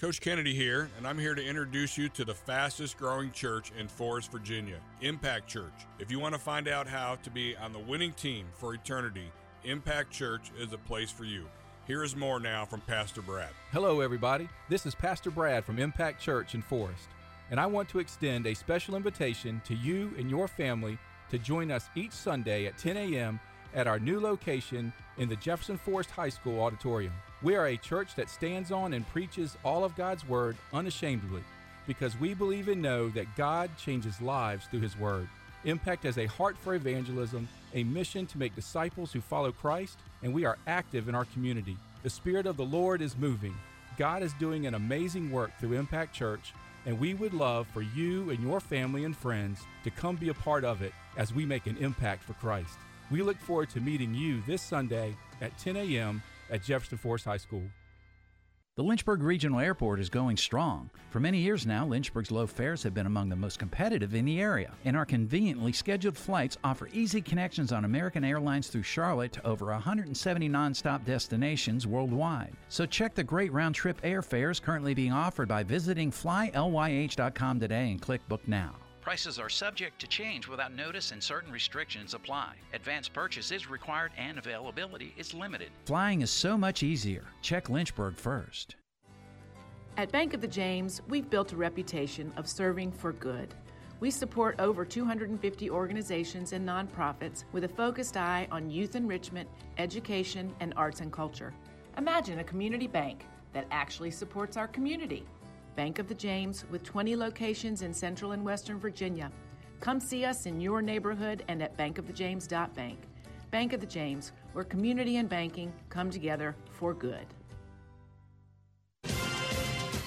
Coach Kennedy here, and I'm here to introduce you to the fastest growing church in Forest, Virginia, Impact Church. If you want to find out how to be on the winning team for eternity, Impact Church is a place for you. Here is more now from Pastor Brad. Hello, everybody. This is Pastor Brad from Impact Church in Forest, and I want to extend a special invitation to you and your family to join us each Sunday at 10 a.m. at our new location in the Jefferson Forest High School auditorium. We are a church that stands on and preaches all of God's Word unashamedly because we believe and know that God changes lives through His Word. Impact has a heart for evangelism, a mission to make disciples who follow Christ, and we are active in our community. The Spirit of the Lord is moving. God is doing an amazing work through Impact Church, and we would love for you and your family and friends to come be a part of it as we make an impact for Christ. We look forward to meeting you this Sunday at 10 a.m at Jefferson Forest High School. The Lynchburg Regional Airport is going strong. For many years now, Lynchburg's low fares have been among the most competitive in the area, and our conveniently scheduled flights offer easy connections on American Airlines through Charlotte to over 170 nonstop destinations worldwide. So check the great round trip airfares currently being offered by visiting flylyh.com today and click Book Now. Prices are subject to change without notice and certain restrictions apply. Advance purchase is required and availability is limited. Flying is so much easier. Check Lynchburg first. At Bank of the James, we've built a reputation of serving for good. We support over 250 organizations and nonprofits with a focused eye on youth enrichment, education, and arts and culture. Imagine a community bank that actually supports our community. Bank of the James with 20 locations in Central and Western Virginia. Come see us in your neighborhood and at bankofthejames.bank. Bank of the James, where community and banking come together for good.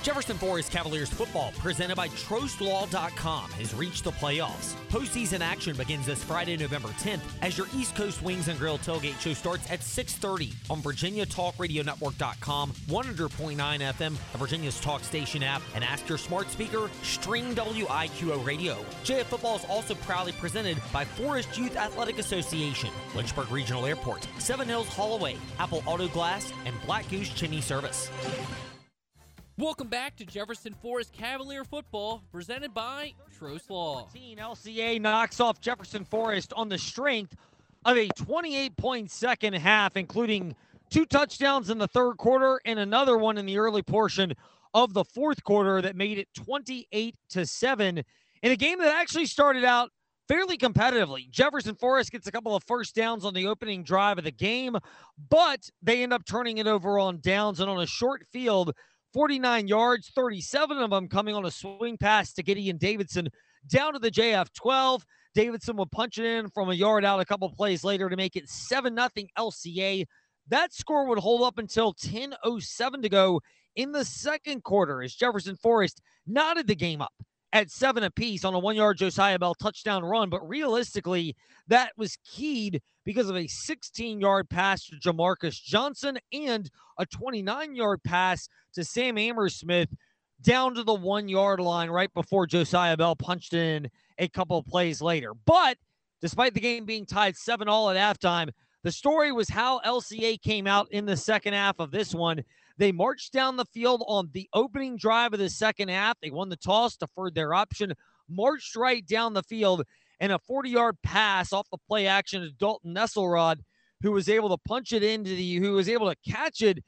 Jefferson Forest Cavaliers football, presented by TrostLaw.com, has reached the playoffs. Postseason action begins this Friday, November 10th, as your East Coast Wings and Grill tailgate show starts at 6:30 on VirginiaTalkRadioNetwork.com, 100.9 FM, the Virginia's Talk Station app, and ask your smart speaker, stream WIQO Radio. JF football is also proudly presented by Forest Youth Athletic Association, Lynchburg Regional Airport, Seven Hills Holloway, Apple Auto Glass, and Black Goose Chimney Service. Welcome back to Jefferson Forest Cavalier football, presented by Trost Law. LCA knocks off Jefferson Forest on the strength of a 28 point second half, including two touchdowns in the third quarter and another one in the early portion of the fourth quarter that made it 28 to 7 in a game that actually started out fairly competitively. Jefferson Forest gets a couple of first downs on the opening drive of the game, but they end up turning it over on downs and on a short field 49 yards, 37 of them coming on a swing pass to Gideon Davidson down to the JF 12. Davidson would punch it in from a yard out a couple plays later to make it 7 0 LCA. That score would hold up until 10.07 to go in the second quarter as Jefferson Forest knotted the game up at seven apiece on a one yard Josiah Bell touchdown run. But realistically, that was keyed because of a 16 yard pass to Jamarcus Johnson and a 29 yard pass to Sam Amersmith down to the one yard line right before Josiah Bell punched in a couple of plays later. But despite the game being tied 7 all at halftime, the story was how LCA came out in the second half of this one they marched down the field on the opening drive of the second half. They won the toss, deferred their option, marched right down the field, and a 40 yard pass off the play action to Dalton Nesselrod, who was able to punch it into the, who was able to catch it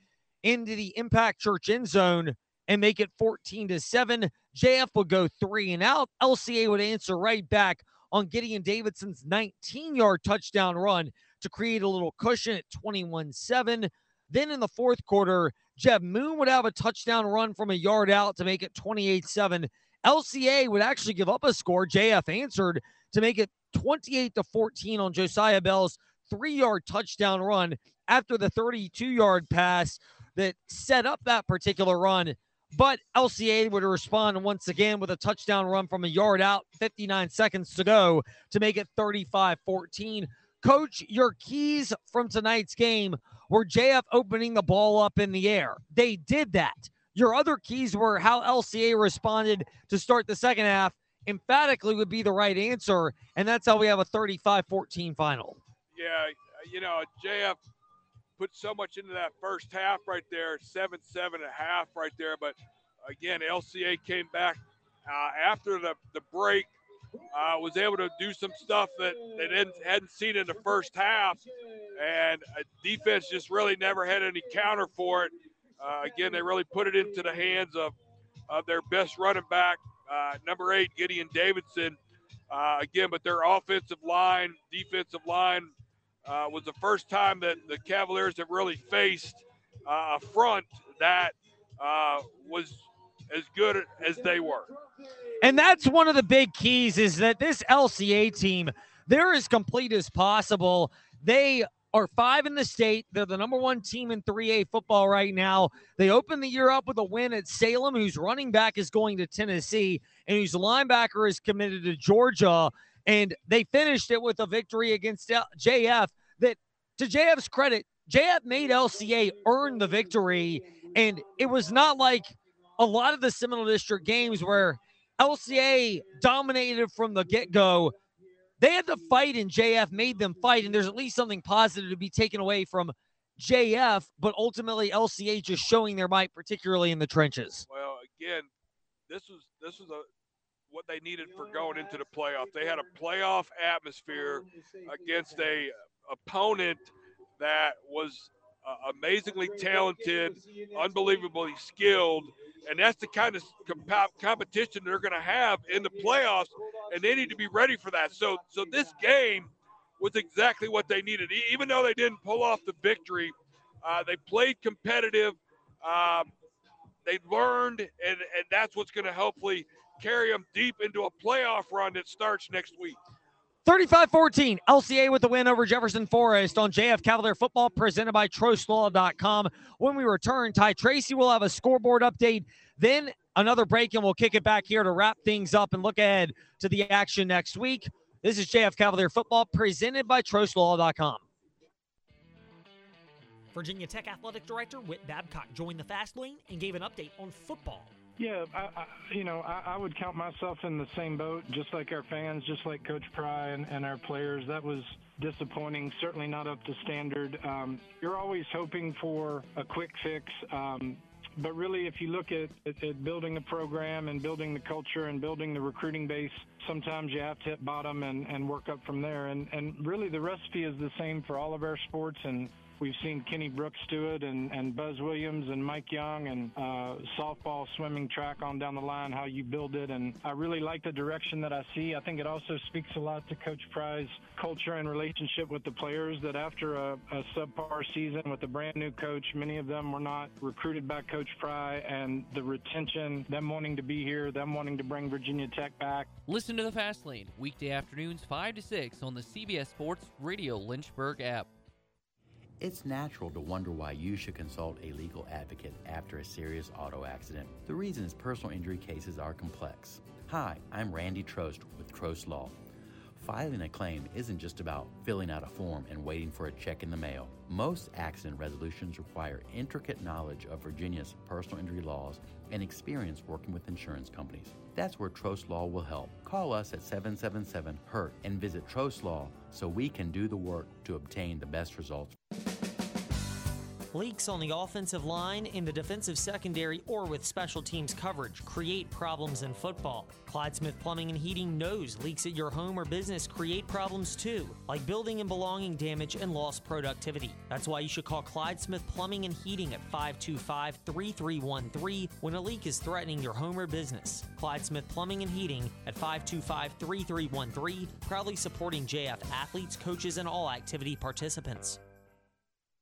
into the Impact Church end zone and make it 14 to 7. JF would go three and out. LCA would answer right back on Gideon Davidson's 19 yard touchdown run to create a little cushion at 21 7. Then in the fourth quarter, Jeb Moon would have a touchdown run from a yard out to make it 28 7. LCA would actually give up a score. JF answered to make it 28 to 14 on Josiah Bell's three yard touchdown run after the 32 yard pass that set up that particular run. But LCA would respond once again with a touchdown run from a yard out, 59 seconds to go to make it 35 14. Coach, your keys from tonight's game were JF opening the ball up in the air. They did that. Your other keys were how LCA responded to start the second half. Emphatically would be the right answer. And that's how we have a 35 14 final. Yeah, you know, JF put so much into that first half right there, 7 7 and a half right there. But again, LCA came back uh, after the, the break, uh, was able to do some stuff that they didn't, hadn't seen in the first half. And defense just really never had any counter for it. Uh, again, they really put it into the hands of, of their best running back, uh, number eight, Gideon Davidson. Uh, again, but their offensive line, defensive line uh, was the first time that the Cavaliers have really faced uh, a front that uh, was as good as they were. And that's one of the big keys is that this LCA team, they're as complete as possible. They are five in the state. They're the number one team in 3A football right now. They open the year up with a win at Salem, whose running back is going to Tennessee and whose linebacker is committed to Georgia. And they finished it with a victory against JF that, to JF's credit, JF made LCA earn the victory. And it was not like a lot of the Seminole District games where LCA dominated from the get go. They had to fight, and JF made them fight. And there's at least something positive to be taken away from JF, but ultimately LCA just showing their might, particularly in the trenches. Well, again, this was this was a what they needed for going into the playoff. They had a playoff atmosphere against a opponent that was uh, amazingly talented, unbelievably skilled, and that's the kind of comp- competition they're going to have in the playoffs, and they need to be ready for that. So, so this game was exactly what they needed. Even though they didn't pull off the victory, uh, they played competitive. Um, they learned, and, and that's what's going to hopefully carry them deep into a playoff run that starts next week. 35 14, LCA with the win over Jefferson Forest on JF Cavalier Football, presented by TrostLaw.com. When we return, Ty Tracy will have a scoreboard update, then another break, and we'll kick it back here to wrap things up and look ahead to the action next week. This is JF Cavalier Football, presented by TrostLaw.com. Virginia Tech Athletic Director Whit Babcock joined the Fast Lane and gave an update on football. Yeah, I, I, you know, I, I would count myself in the same boat, just like our fans, just like Coach Pry and, and our players. That was disappointing, certainly not up to standard. Um, you're always hoping for a quick fix. Um, but really, if you look at, at, at, building a program and building the culture and building the recruiting base, sometimes you have to hit bottom and, and work up from there. And, and really, the recipe is the same for all of our sports. And We've seen Kenny Brooks do it and, and Buzz Williams and Mike Young and uh, softball, swimming, track on down the line, how you build it. And I really like the direction that I see. I think it also speaks a lot to Coach Pry's culture and relationship with the players that after a, a subpar season with a brand new coach, many of them were not recruited by Coach Pry and the retention, them wanting to be here, them wanting to bring Virginia Tech back. Listen to the Fast Lane, weekday afternoons 5 to 6 on the CBS Sports Radio Lynchburg app. It's natural to wonder why you should consult a legal advocate after a serious auto accident. The reason is personal injury cases are complex. Hi, I'm Randy Trost with Trost Law. Filing a claim isn't just about filling out a form and waiting for a check in the mail. Most accident resolutions require intricate knowledge of Virginia's personal injury laws and experience working with insurance companies. That's where Trost Law will help. Call us at 777 HURT and visit Trost Law so we can do the work to obtain the best results. Leaks on the offensive line, in the defensive secondary, or with special teams coverage create problems in football. Clyde Smith Plumbing and Heating knows leaks at your home or business create problems too, like building and belonging damage and lost productivity. That's why you should call Clyde Smith Plumbing and Heating at 525 3313 when a leak is threatening your home or business. Clyde Smith Plumbing and Heating at 525 3313, proudly supporting JF athletes, coaches, and all activity participants.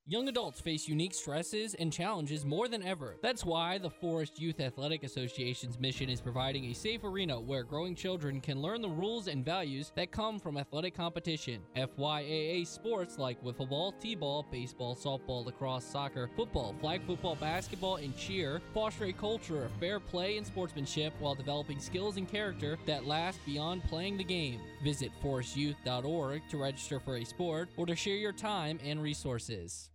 Young adults face unique stresses and challenges more than ever. That's why the Forest Youth Athletic Association's mission is providing a safe arena where growing children can learn the rules and values that come from athletic competition. FYAA sports like wiffle ball, t-ball, baseball, softball, lacrosse, soccer, football, flag football, basketball, and cheer foster a culture of fair play and sportsmanship while developing skills and character that last beyond playing the game. Visit forestyouth.org to register for a sport or to share your time and resources.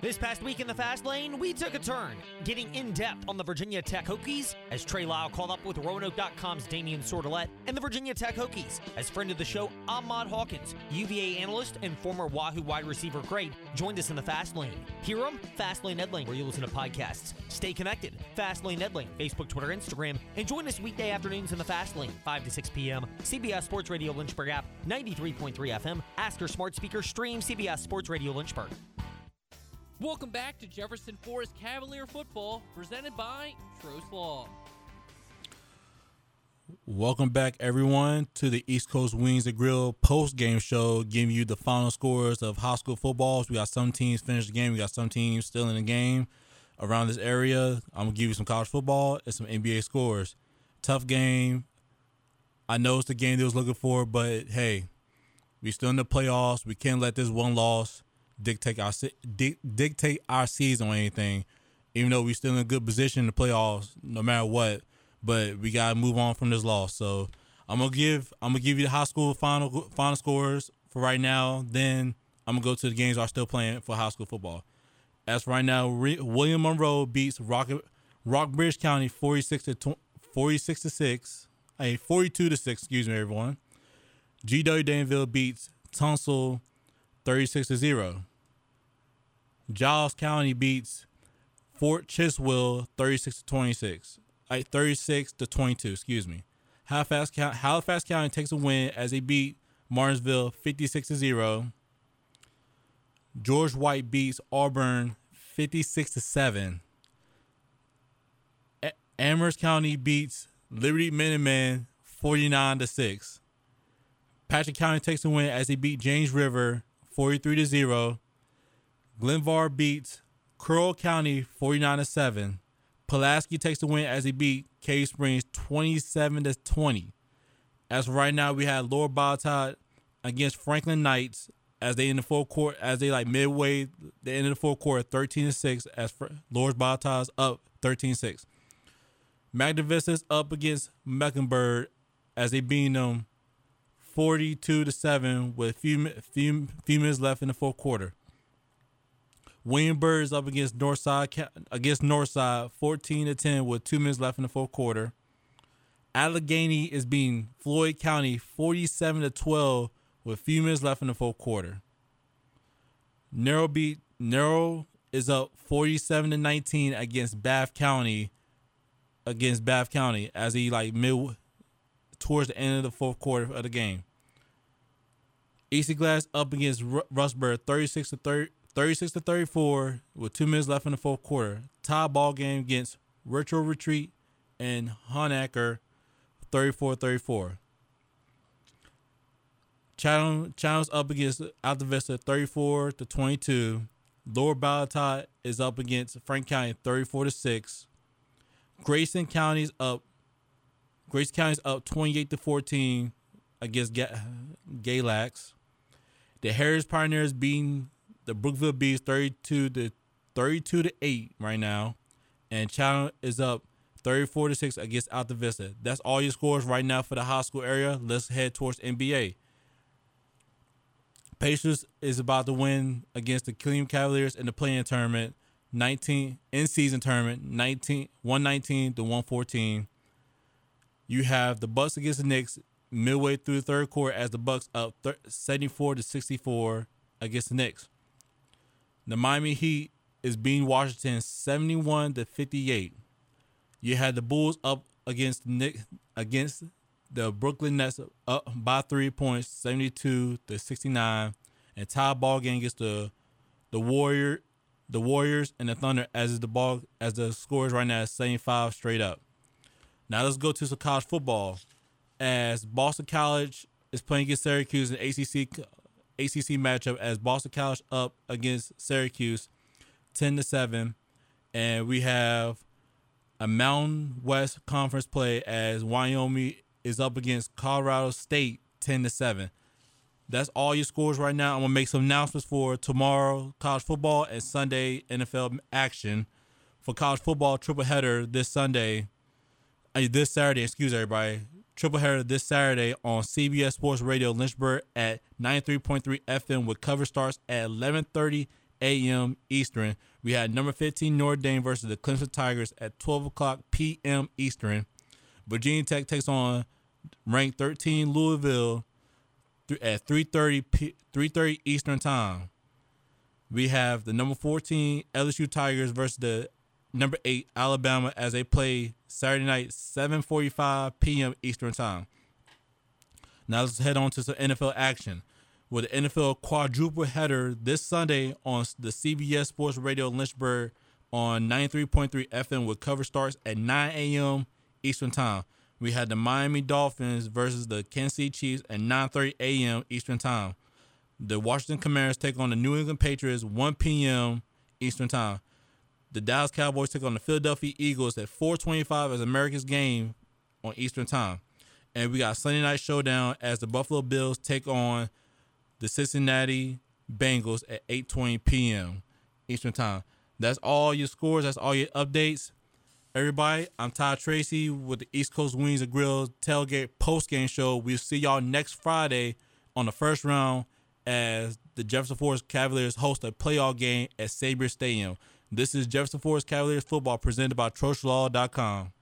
This past week in the fast lane, we took a turn, getting in depth on the Virginia Tech Hokies as Trey Lyle called up with Roanoke.com's Damien Sordelett and the Virginia Tech Hokies as friend of the show Ahmad Hawkins, UVA analyst and former Wahoo wide receiver great, joined us in the fast lane. Hear him, Fast Lane Edling, where you listen to podcasts. Stay connected, Fast Lane Edling, Facebook, Twitter, Instagram, and join us weekday afternoons in the fast lane, 5 to 6 p.m. CBS Sports Radio Lynchburg app, 93.3 FM. Ask your smart speaker, stream CBS Sports Radio Lynchburg. Welcome back to Jefferson Forest Cavalier Football, presented by Trost Law. Welcome back, everyone, to the East Coast Wings and Grill post game show, giving you the final scores of high school footballs. We got some teams finished the game, we got some teams still in the game around this area. I'm gonna give you some college football and some NBA scores. Tough game. I know it's the game they was looking for, but hey, we still in the playoffs. We can't let this one loss dictate our dictate our season or anything. Even though we're still in a good position the playoffs, no matter what, but we gotta move on from this loss. So I'm gonna give I'm gonna give you the high school final final scores for right now. Then I'm gonna go to the games that are still playing for high school football. As right now, William Monroe beats Rock Rockbridge County 46 to 46 to six, I 42 to six. Excuse me, everyone. GW Danville beats Tunstall 36 to 0. Giles County beats Fort Chiswell 36 to 26. Like 36 to 22, excuse me. Halifax, Halifax County takes a win as they beat Martinsville 56 to 0. George Wythe beats Auburn 56 to 7. Amherst County beats Liberty Minutemen 49 to 6. Patrick County takes a win as they beat James River 43 to 0. Glenvar beats Carroll County 49 to 7. Pulaski takes the win as he beat Cave Springs 27 to 20. As right now, we had Lord Botetourt against Franklin Knights as they in the full court as they like midway the end of the full quarter, 13 to 6 as Lord Botetourt's up 13 6. Magna Vista's up against Mecklenburg as they beat them 42 to 7 with few, few, few minutes left in the fourth quarter. Williamsburg is up against Northside against Northside 14 to 10 with 2 minutes left in the fourth quarter. Alleghany is being Floyd County 47 to 12 with few minutes left in the fourth quarter. Narrow beat Narrow is up 47 to 19 against Bath County against Bath County as he like mid towards the end of the fourth quarter of the game. E.C. Glass up against Rustburg 36 to 30, 36 to 34 with two minutes left in the fourth quarter. Tie ball game against Retro Retreat and Honaker 34-34. Channel Channels up against Altavista 34 to 22. Lord Botetourt is up against Frank County 34 to 6. Grayson County's up Grayson County's up 28 to 14 against Galax. The Harris Pioneers beating the Brookville Bees 32 to 32 to 8 right now. And Channel is up 34 to 6 against Altavista. That's all your scores right now for the high school area. Let's head towards NBA. Pacers is about to win against the Cleveland Cavaliers in the play-in tournament, 19 in season tournament, 19 119 to 114. You have the Bucks against the Knicks midway through the third quarter as the Bucks up 74 to 64 against the Knicks. The Miami Heat is beating Washington 71 to 58. You had the Bulls up against Nick against the Brooklyn Nets up by three points, 72 to 69, and tie ball game against the the Warrior, the Warriors and the Thunder as the ball as the scores right now is 75 straight up. Now let's go to some college football as Boston College is playing against Syracuse in ACC ACC matchup as Boston College up against Syracuse 10 to 7 and we have a Mountain West Conference play as Wyoming is up against Colorado State 10 to 7. That's all your scores right now. I'm to make some announcements for tomorrow college football and Sunday NFL action. For college football triple header this Sunday, uh, this Saturday, excuse everybody triple header this Saturday on CBS Sports Radio Lynchburg at 93.3 FM with cover starts at 11:30 a.m. Eastern. We had number 15 Notre Dame versus the Clemson Tigers at 12 o'clock p.m. Eastern. Virginia Tech takes on ranked 13 Louisville at 3:30 p- 3:30 Eastern Time. We have the number 14 LSU Tigers versus the number 8 Alabama as they play Saturday night 7:45 p.m. Eastern Time. Now let's head on to some NFL action with the NFL quadruple header this Sunday on the CBS Sports Radio Lynchburg on 93.3 FM with cover starts at 9 a.m. Eastern Time. We had the Miami Dolphins versus the Kansas City Chiefs at 9:30 a.m. Eastern Time. The Washington Commanders take on the New England Patriots 1 p.m. Eastern Time. The Dallas Cowboys take on the Philadelphia Eagles at 4:25 as America's game on Eastern Time. And we got Sunday night showdown as the Buffalo Bills take on the Cincinnati Bengals at 8:20 p.m. Eastern Time. That's all your scores. That's all your updates. Everybody, I'm Todd Tracy with the East Coast Wings and Grills tailgate post game show. We'll see y'all next Friday on the first round as the Jefferson Forest Cavaliers host a playoff game at Sabre Stadium. This is Jefferson Forest Cavaliers football presented by TrostLaw.com.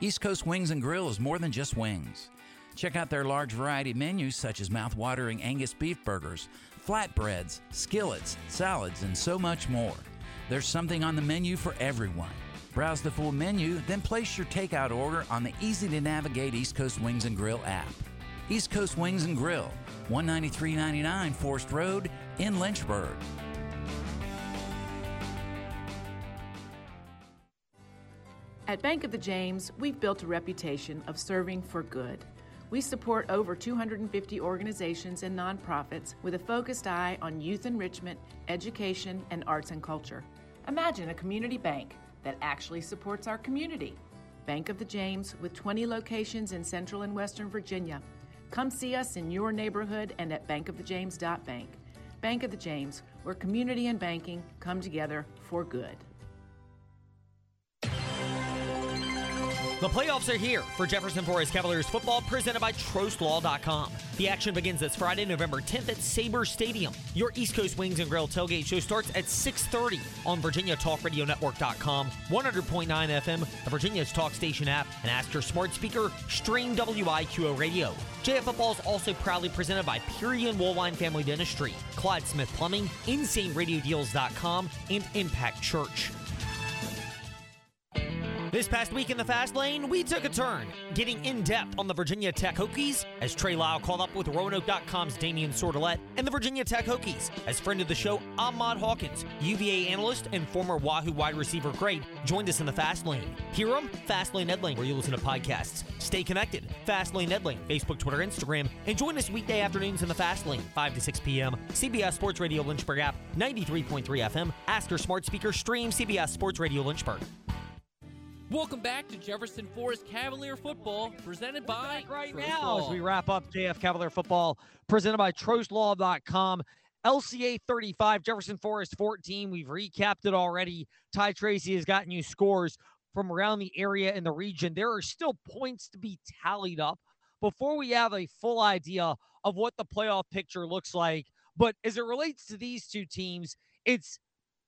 East Coast Wings and Grill is more than just wings. Check out their large variety menus such as mouth-watering Angus beef burgers, flatbreads, skillets, salads, and so much more. There's something on the menu for everyone. Browse the full menu, then place your takeout order on the easy to navigate East Coast Wings and Grill app. East Coast Wings and Grill, 193.99 Forest Road in Lynchburg. At Bank of the James, we've built a reputation of serving for good. We support over 250 organizations and nonprofits with a focused eye on youth enrichment, education, and arts and culture. Imagine a community bank that actually supports our community. Bank of the James with 20 locations in Central and Western Virginia. Come see us in your neighborhood and at bankofthejames.bank. Bank of the James, where community and banking come together for good. The playoffs are here for Jefferson Forest Cavaliers football presented by TrostLaw.com. The action begins this Friday, November 10th at Sabre Stadium. Your East Coast Wings and Grill tailgate show starts at 6.30 on VirginiaTalkRadioNetwork.com, 100.9 FM, the Virginia's Talk Station app, and ask your smart speaker, stream WIQO Radio. JF Football is also proudly presented by Purian Woolwine Family Dentistry, Clyde Smith Plumbing, InsaneRadioDeals.com, and Impact Church. This past week in the fast lane, we took a turn, getting in depth on the Virginia Tech Hokies as Trey Lyle called up with Roanoke.com's Damien Sordelett and the Virginia Tech Hokies. As friend of the show, Ahmad Hawkins, UVA analyst and former Wahoo wide receiver great, joined us in the fast lane. Hear them? Fast Lane Edling, where you listen to podcasts. Stay connected. Fast Lane Edling, Facebook, Twitter, Instagram, and join us weekday afternoons in the fast lane, 5 to 6 p.m. CBS Sports Radio Lynchburg app, 93.3 FM. Ask your smart speaker, stream CBS Sports Radio Lynchburg. Welcome back to Jefferson Forest Cavalier football, presented by right Trost now Law. as we wrap up JF Cavalier football presented by TrostLaw.com. LCA 35, Jefferson Forest 14. We've recapped it already. Ty Tracy has gotten you scores from around the area and the region. There are still points to be tallied up before we have a full idea of what the playoff picture looks like. But as it relates to these two teams, it's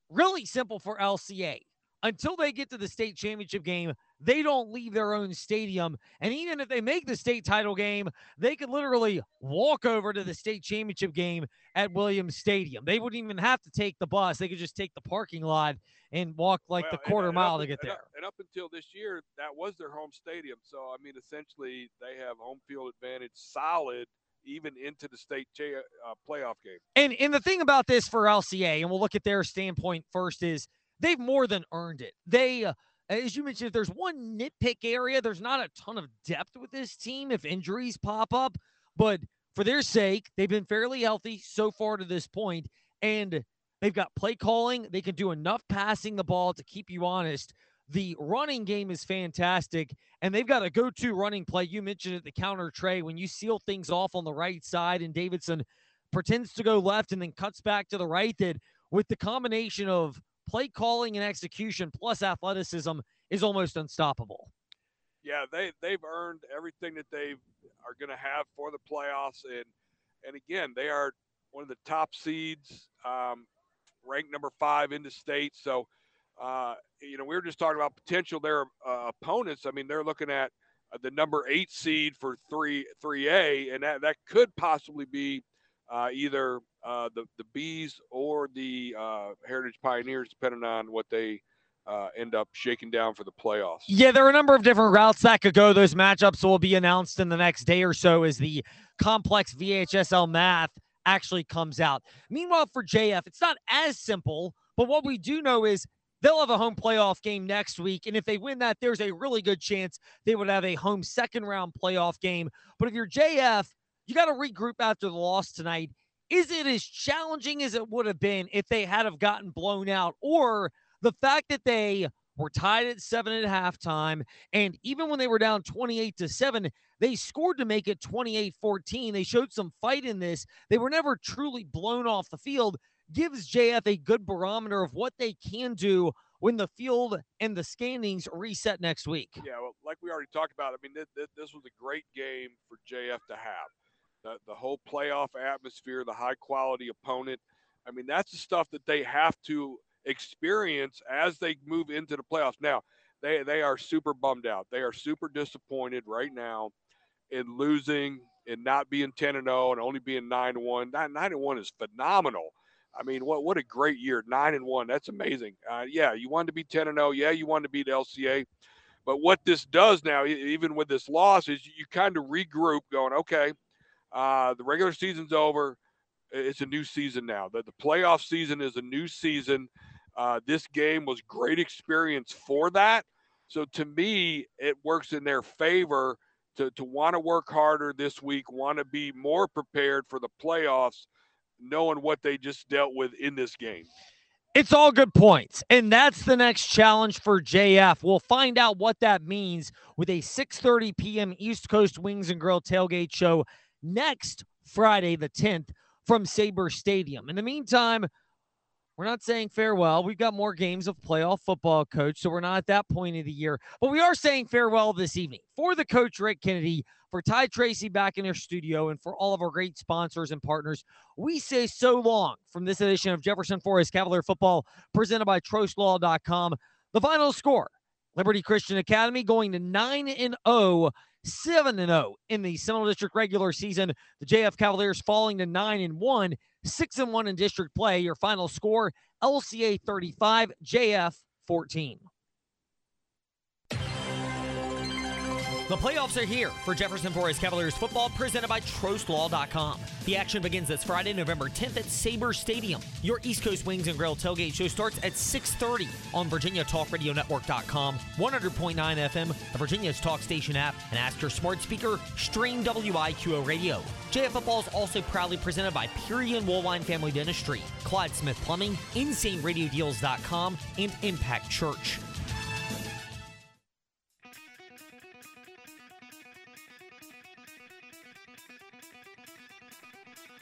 really simple for LCA until they get to the state championship game, they don't leave their own stadium. And even if they make the state title game, they could literally walk over to the state championship game at Williams Stadium. They wouldn't even have to take the bus. They could just take the parking lot and walk like Well, the quarter and mile up- to get and there. up- And up until this year, that was their home stadium. So I mean, essentially, they have home field advantage, solid, even into the state cha- uh, playoff game. And and the thing about this for LCA, and we'll look at their standpoint first, is they've more than earned it. They, uh, as you mentioned, if there's one nitpick area, there's not a ton of depth with this team if injuries pop up. But for their sake, they've been fairly healthy so far to this point, and they've got play calling. They can do enough passing the ball to keep you honest. The running game is fantastic, and they've got a go-to running play. You mentioned it, the counter trey when you seal things off on the right side, and Davidson pretends to go left and then cuts back to the right. That with the combination of play calling and execution plus athleticism is almost unstoppable. Yeah, they they've earned everything that they are going to have for the playoffs, and and again, they are one of the top seeds, um, ranked number five in the state. So, uh, you know, we were just talking about potential their uh, opponents. I mean, they're looking at uh, the number eight seed for three three A, and that that could possibly be uh, either uh, the the bees or the uh, Heritage Pioneers, depending on what they uh, end up shaking down for the playoffs. Yeah, there are a number of different routes that could go. Those matchups will be announced in the next day or so as the complex VHSL math actually comes out. Meanwhile, for JF, it's not as simple, but what we do know is they'll have a home playoff game next week. And if they win that, there's a really good chance they would have a home second round playoff game. But if you're JF, you got to regroup after the loss tonight. Is it as challenging as it would have been if they had have gotten blown out? Or the fact that they were tied at seven at halftime, and even when they were down 28 to seven, they scored to make it 28 14. They showed some fight in this. They were never truly blown off the field. Gives JF a good barometer of what they can do when the field and the standings reset next week. Yeah, well, like we already talked about, I mean, th- th- this was a great game for JF to have. The, the whole playoff atmosphere, the high quality opponent. I mean, that's the stuff that they have to experience as they move into the playoffs. Now, they they are super bummed out. They are super disappointed right now in losing and not being 10 and 0 and only being 9 and 1. 9 and 1 is phenomenal. I mean, what what a great year. 9 and 1. That's amazing. Uh, yeah, you wanted to be 10 and 0. Yeah, you wanted to beat LCA. But what this does now, even with this loss, is you kind of regroup going, okay, uh, the regular season's over. It's a new season now. The, the playoff season is a new season. Uh, this game was great experience for that. So to me, it works in their favor to, to want to work harder this week, want to be more prepared for the playoffs, knowing what they just dealt with in this game. It's all good points. And that's the next challenge for JF. We'll find out what that means with a 6:30 p.m. East Coast Wings and Grill tailgate show next Friday the 10th from Sabre Stadium. In the meantime, we're not saying farewell. We've got more games of playoff football, coach. So we're not at that point of the year. But we are saying farewell this evening for the coach, Rick Kennedy, for Ty Tracy back in our studio, and for all of our great sponsors and partners. We say so long from this edition of Jefferson Forest Cavalier Football presented by TrostLaw.com. The final score Liberty Christian Academy going to 9 and 0 7 and 0 in the Seminole District regular season. The JF Cavaliers falling to 9 and 1, 6 and 1 in district play. Your final score LCA 35, JF 14. The playoffs are here for Jefferson Forest Cavaliers football presented by TrostLaw.com. The action begins this Friday, November 10th at Sabre Stadium. Your East Coast Wings and Grill tailgate show starts at 6.30 on VirginiaTalkRadioNetwork.com, 100.9 FM, the Virginia's Talk Station app, and ask your smart speaker, stream WIQO Radio. JF Football is also proudly presented by Purian Woolwine Family Dentistry, Clyde Smith Plumbing, InsaneRadioDeals.com, and Impact Church.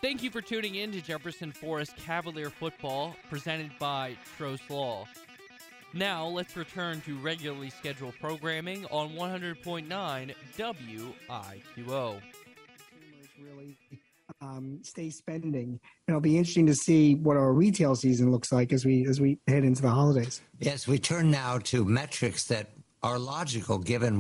Thank you for tuning in to Jefferson Forest Cavalier Football, presented by Trost Law. Now, let's return to regularly scheduled programming on 100.9 WIQO. Really um, stay spending. It'll be interesting to see what our retail season looks like as we as we head into the holidays. Yes, we turn now to metrics that are logical given